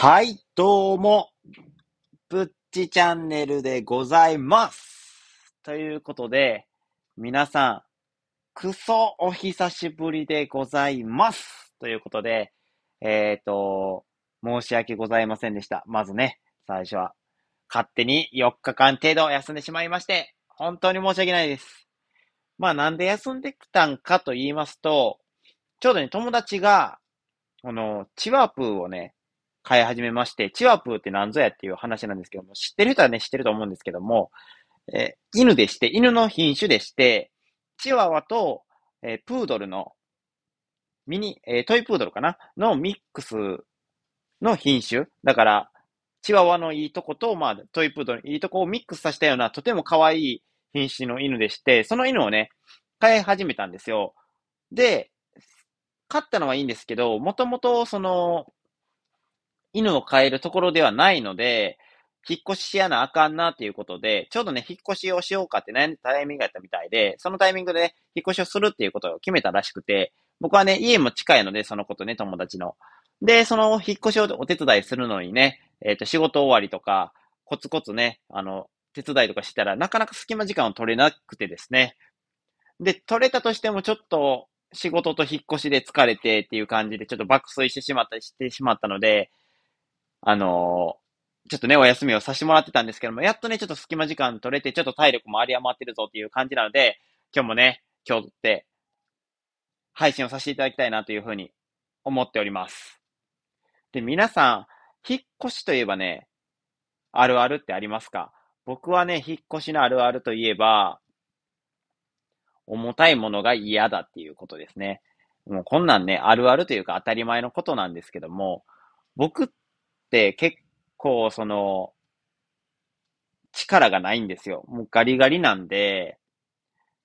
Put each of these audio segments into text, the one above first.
はい、どうも、ぶっちチャンネルでございます。ということで、皆さん、くそお久しぶりでございます。ということで、えっ、ー、と、申し訳ございませんでした。まずね、最初は、勝手に4日間程度休んでしまいまして、本当に申し訳ないです。まあなんで休んできたんかと言いますと、ちょうどね、友達が、この、チワプーをね、飼い始めまして、チワプーって何ぞやっていう話なんですけども、知ってる人はね、知ってると思うんですけども、えー、犬でして、犬の品種でして、チワワと、えー、プードルの、ミニ、えー、トイプードルかな？のミックスの品種。だから、チワワのいいとこと、まあ、トイプードルのいいとこをミックスさせたような、とても可愛い品種の犬でして、その犬をね、飼い始めたんですよ。で、飼ったのはいいんですけど、もともと、その、犬を飼えるところではないので、引っ越ししやなあかんなっていうことで、ちょうどね、引っ越しをしようかって悩んタイミングやったみたいで、そのタイミングでね、引っ越しをするっていうことを決めたらしくて、僕はね、家も近いので、そのことね、友達の。で、その引っ越しをお手伝いするのにね、えっ、ー、と、仕事終わりとか、コツコツね、あの、手伝いとかしたら、なかなか隙間時間を取れなくてですね。で、取れたとしてもちょっと仕事と引っ越しで疲れてっていう感じで、ちょっと爆睡してしまったりしてしまったので、あのー、ちょっとね、お休みをさせてもらってたんですけども、やっとね、ちょっと隙間時間取れて、ちょっと体力も有り余ってるぞっていう感じなので、今日もね、今日って、配信をさせていただきたいなというふうに思っております。で、皆さん、引っ越しといえばね、あるあるってありますか？僕はね、引っ越しのあるあるといえば、重たいものが嫌だっていうことですね。もうこんなんね、あるあるというか当たり前のことなんですけども、僕っって結構その、力がないんですよ。もうガリガリなんで、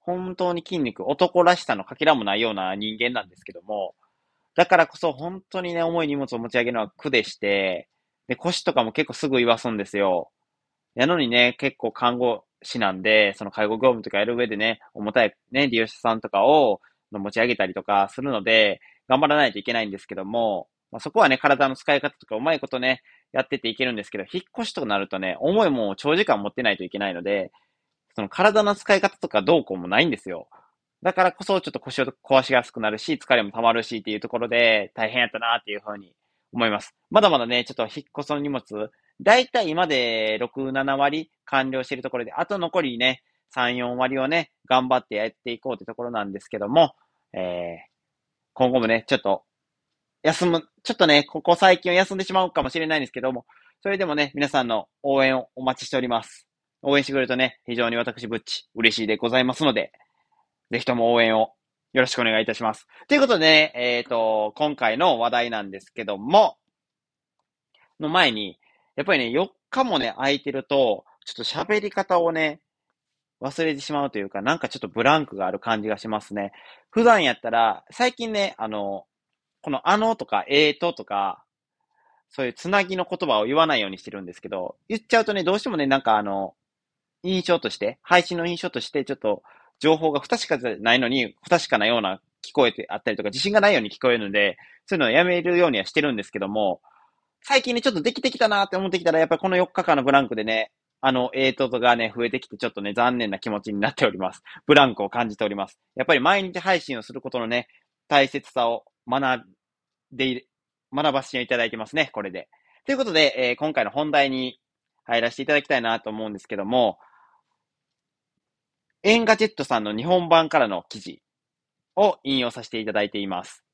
本当に筋肉、男らしさのかけらもないような人間なんですけども、だからこそ本当にね、重い荷物を持ち上げるのは苦でして、で、腰とかも結構すぐ言わすんですよ。やのにね、結構看護師なんで、その介護業務とかやる上でね、重たいね、利用者さんとかを持ち上げたりとかするので、頑張らないといけないんですけども、まあ、そこはね、体の使い方とかうまいことね、やってていけるんですけど、引っ越しとなるとね、重いもんを長時間持ってないといけないので、その体の使い方とかどうこうもないんですよ。だからこそちょっと腰を壊しやすくなるし、疲れも溜まるしっていうところで大変やったなっていうふうに思います。まだまだね、ちょっと引っ越しの荷物、だいたい今で6、7割完了しているところで、あと残りね、3、4割をね、頑張ってやっていこうってところなんですけども、えー、今後もね、ちょっと休む、ちょっとね、ここ最近は休んでしまうかもしれないんですけども、それでもね、皆さんの応援をお待ちしております。応援してくれるとね、非常に私、ぶっち、嬉しいでございますので、ぜひとも応援をよろしくお願いいたします。ということでね、えっ、ー、と、今回の話題なんですけども、の前に、やっぱりね、4日もね、空いてると、ちょっと喋り方をね、忘れてしまうというか、なんかちょっとブランクがある感じがしますね。普段やったら、最近ね、あの、このあのとかえーととか、そういうつなぎの言葉を言わないようにしてるんですけど、言っちゃうとね、どうしてもね、なんかあの、印象として、配信の印象として、ちょっと情報が不確かじゃないのに、不確かなような聞こえてあったりとか、自信がないように聞こえるので、そういうのをやめるようにはしてるんですけども、最近ね、ちょっとできてきたなって思ってきたら、やっぱりこの4日間のブランクでね、あの、えーとがね、増えてきて、ちょっとね、残念な気持ちになっております。ブランクを感じております。やっぱり毎日配信をすることのね、大切さを学で、学ばせていただいてますね、これで。ということで、えー、今回の本題に入らせていただきたいなと思うんですけども、 Engadget さんの日本版からの記事を引用させていただいています。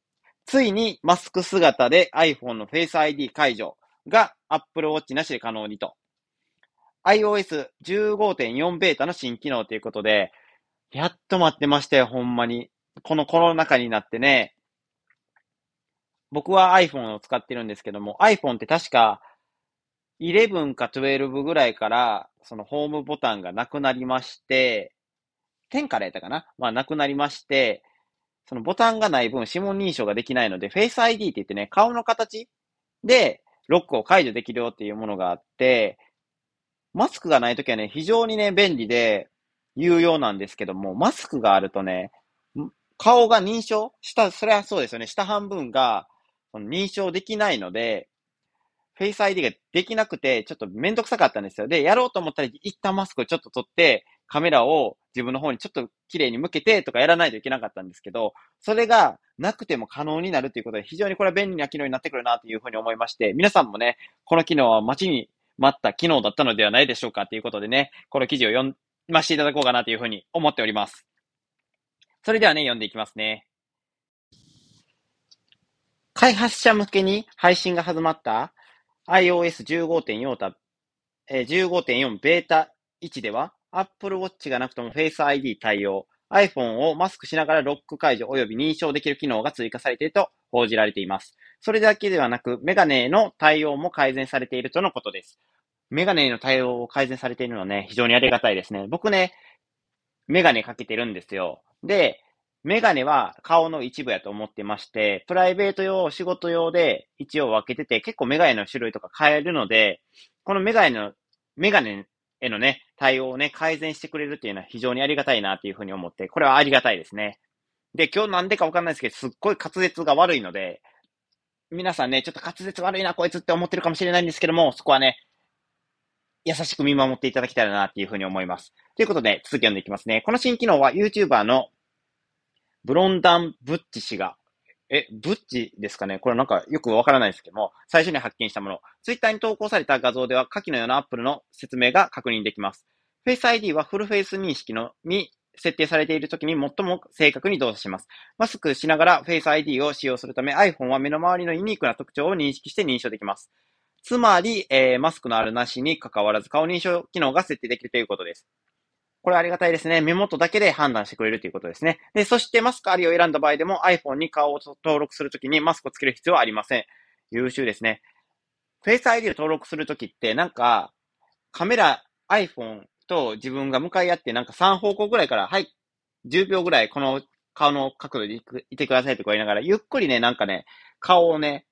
ついにマスク姿で iPhone の Face ID 解除が Apple Watch なしで可能にと。iOS15.4 ベータの新機能ということで、やっと待ってましたよ、ほんまに。このコロナ禍になってね、僕は iPhone を使ってるんですけども、iPhone って確か11か12ぐらいから、そのホームボタンがなくなりまして、10からやったかな？まあなくなりまして、そのボタンがない分指紋認証ができないので、Face ID って言ってね、顔の形でロックを解除できるよっていうものがあって、マスクがないときはね、非常にね、便利で有用なんですけども、マスクがあるとね、顔が認証下、それはそうですよね。下半分が認証できないので、Face ID ができなくて、ちょっとめんどくさかったんですよ。で、やろうと思ったら、一旦マスクをちょっと取って、カメラを自分の方にちょっと綺麗に向けてとかやらないといけなかったんですけど、それがなくても可能になるということで、非常にこれは便利な機能になってくるなというふうに思いまして、皆さんもね、この機能は待ちに待った機能だったのではないでしょうかということでね、この記事を読ませていただこうかなというふうに思っております。それではね、読んでいきますね。開発者向けに配信が始まった？iOS15.4 え15.4ベータ1では Apple Watch がなくとも Face ID 対応、iPhone をマスクしながらロック解除及び認証できる機能が追加されていると報じられています。それだけではなく、メガネの対応も改善されているとのことです。メガネの対応を改善されているのはね、非常にありがたいですね。僕ね、メガネかけてるんですよ。で、メガネは顔の一部やと思ってまして、プライベート用、仕事用で一応分けてて、結構メガネの種類とか変えるので、このメガネの、メガネへのね、対応をね、改善してくれるっていうのは非常にありがたいなっていうふうに思って、これはありがたいですね。で、今日なんでかわかんないですけど、すっごい滑舌が悪いので、皆さんね、ちょっと滑舌悪いな、こいつって思ってるかもしれないんですけども、そこはね、優しく見守っていただきたいなっていうふうに思います。ということで、続き読んでいきますね。この新機能は YouTuber のブロンダン・ブッチ氏が、え、ブッチですかね？これなんかよくわからないですけども、最初に発見したもの。ツイッターに投稿された画像では下記のようなアップルの説明が確認できます。Face ID はフルフェイス認識のに設定されているときに最も正確に動作します。マスクしながら Face ID を使用するため iPhone は目の周りのユニークな特徴を認識して認証できます。つまり、えー、マスクのあるなしに関わらず顔認証機能が設定できるということです。これありがたいですね。目元だけで判断してくれるということですね。で、そしてマスクありを選んだ場合でも iPhone に顔を登録するときにマスクをつける必要はありません。優秀ですね。Face ID を登録するときって、なんか、カメラ、iPhone と自分が向かい合って、なんか3方向ぐらいから、はい、10秒ぐらいこの顔の角度でいてくださいとか言いながら、ゆっくりね、なんかね、顔をね、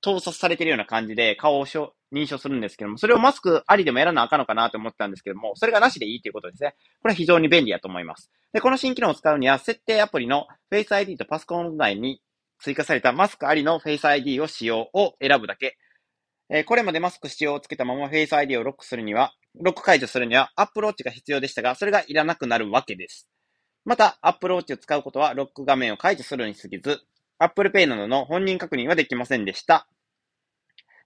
盗撮されてるような感じで顔をしょ認証するんですけども、それをマスクありでもやらなあかんのかなと思ったんですけども、それがなしでいいということですね。これは非常に便利だと思います。で、この新機能を使うには、設定アプリの Face ID とパソコン内に追加されたマスクありの Face ID を使用を選ぶだけ。え、これまでマスク使用をつけたまま Face ID をロックするには、ロック解除するには Apple Watch が必要でしたが、それがいらなくなるわけです。また、Apple Watch を使うことはロック画面を解除するに過ぎず、Apple Pay などの本人確認はできませんでした。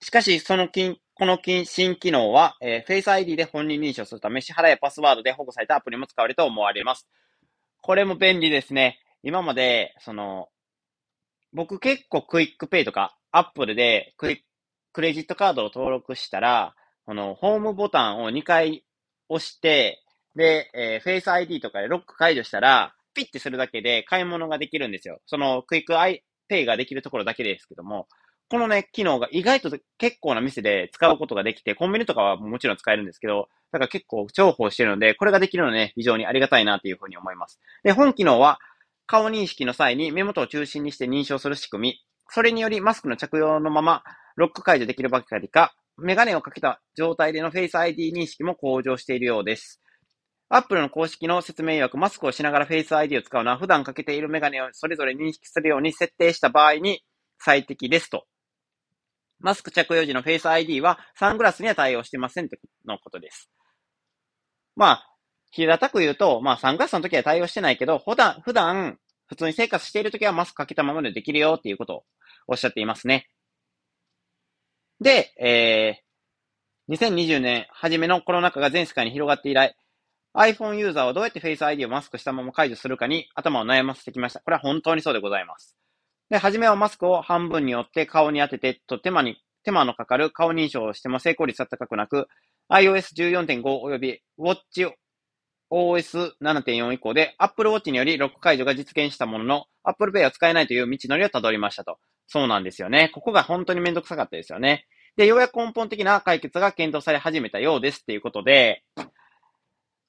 しかし、その金、この金新機能は、えー、Face ID で本人認証するため、支払いやパスワードで保護されたアプリも使われると思われます。これも便利ですね。今まで、その、僕結構 QUICPay とか、アップルでクイクレジットカードを登録したら、このホームボタンを2回押して、で、えー、Face ID とかでロック解除したら、ピッてするだけで買い物ができるんですよ。その QUICPay ができるところだけですけども、このね、機能が意外と結構な店で使うことができて、コンビニとかはもちろん使えるんですけど、だから結構重宝してるので、これができるのね、非常にありがたいなというふうに思います。で、本機能は、顔認識の際に目元を中心にして認証する仕組み。それによりマスクの着用のままロック解除できるばかりか、メガネをかけた状態でのフェイス ID 認識も向上しているようです。アップルの公式の説明曰く、マスクをしながらフェイス ID を使うのは普段かけているメガネをそれぞれ認識するように設定した場合に最適ですとマスク着用時のフェイス ID はサングラスには対応してませんってのことです。まあ、平たく言うと、まあサングラスの時は対応してないけど、普段、普段、普通に生活している時はマスクかけたままでできるよっていうことをおっしゃっていますね。で、えー、2020年初めのコロナ禍が全世界に広がって以来、iPhone ユーザーはどうやって Face ID をマスクしたまま解除するかに頭を悩ませてきました。これは本当にそうでございます。で、はじめはマスクを半分に折って顔に当ててと手間に、手間のかかる顔認証をしても成功率は高くなく、iOS14.5 及び Watch OS7.4 以降で Apple Watch によりロック解除が実現したものの、Apple Pay は使えないという道のりをたどりましたと。そうなんですよね。ここが本当にめんどくさかったですよね。で、ようやく根本的な解決が検討され始めたようですっていうことで、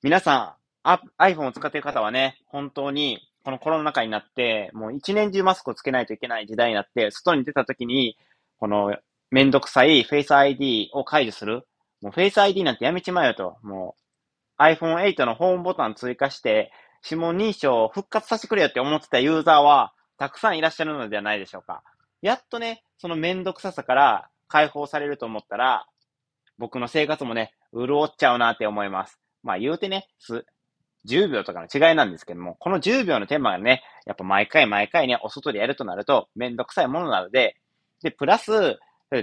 皆さん、iPhone を使っている方はね、本当にこのコロナ禍になって、もう一年中マスクをつけないといけない時代になって、外に出た時に、このめんどくさい Face ID を解除する。もう Face ID なんてやめちまえよと。もう iPhone 8のホームボタン追加して、指紋認証を復活させてくれよって思ってたユーザーは、たくさんいらっしゃるのではないでしょうか。やっとね、そのめんどくささから解放されると思ったら、僕の生活もね、潤っちゃうなって思います。まあ言うてね、す、10秒とかの違いなんですけども、この10秒のテーマがね、やっぱ毎回毎回ね、お外でやるとなるとめんどくさいものなので、で、プラス、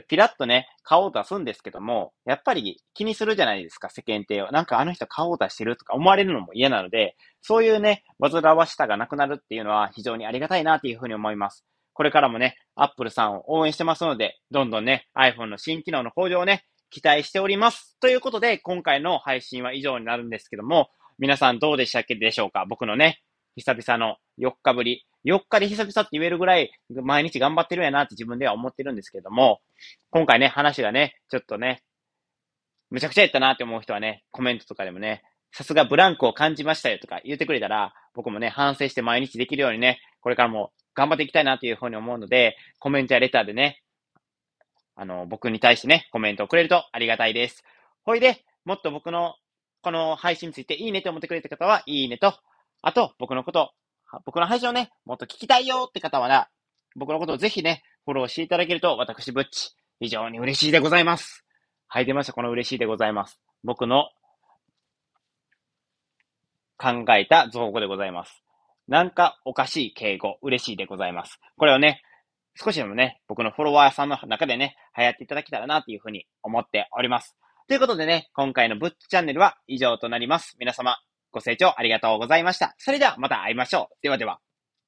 ピラッとね、顔を出すんですけども、やっぱり気にするじゃないですか、世間体を。なんかあの人顔を出してるとか思われるのも嫌なので、そういうね、煩わしさがなくなるっていうのは非常にありがたいなっていうふうに思います。これからもね、アップルさんを応援してますので、どんどんね、iPhone の新機能の向上をね、期待しております。ということで、今回の配信は以上になるんですけども、皆さんどうでしたっけでしょうか？僕のね、久々の4日ぶり。4日で久々って言えるぐらい毎日頑張ってるんやなって自分では思ってるんですけども、今回ね、話がね、ちょっとね、むちゃくちゃやったなって思う人はね、コメントとかでもね、さすがブランクを感じましたよとか言ってくれたら、僕もね、反省して毎日できるようにね、これからも頑張っていきたいなというふうに思うので、コメントやレターでね、あの、僕に対してね、コメントをくれるとありがたいです。ほいで、もっと僕のこの配信についていいねと思ってくれた方は、いいねと、あと、僕のこと、僕の配信をね、もっと聞きたいよって方はな、僕のことをぜひね、フォローしていただけると、私、ぶっち、非常に嬉しいでございます。はい、出ました。この嬉しいでございます。僕の考えた造語でございます。なんかおかしい敬語、嬉しいでございます。これをね、少しでもね、僕のフォロワーさんの中でね、流行っていただけたらなというふうに思っております。ということでね、今回のブッチチャンネルは以上となります。皆様、ご清聴ありがとうございました。それではまた会いましょう。ではでは。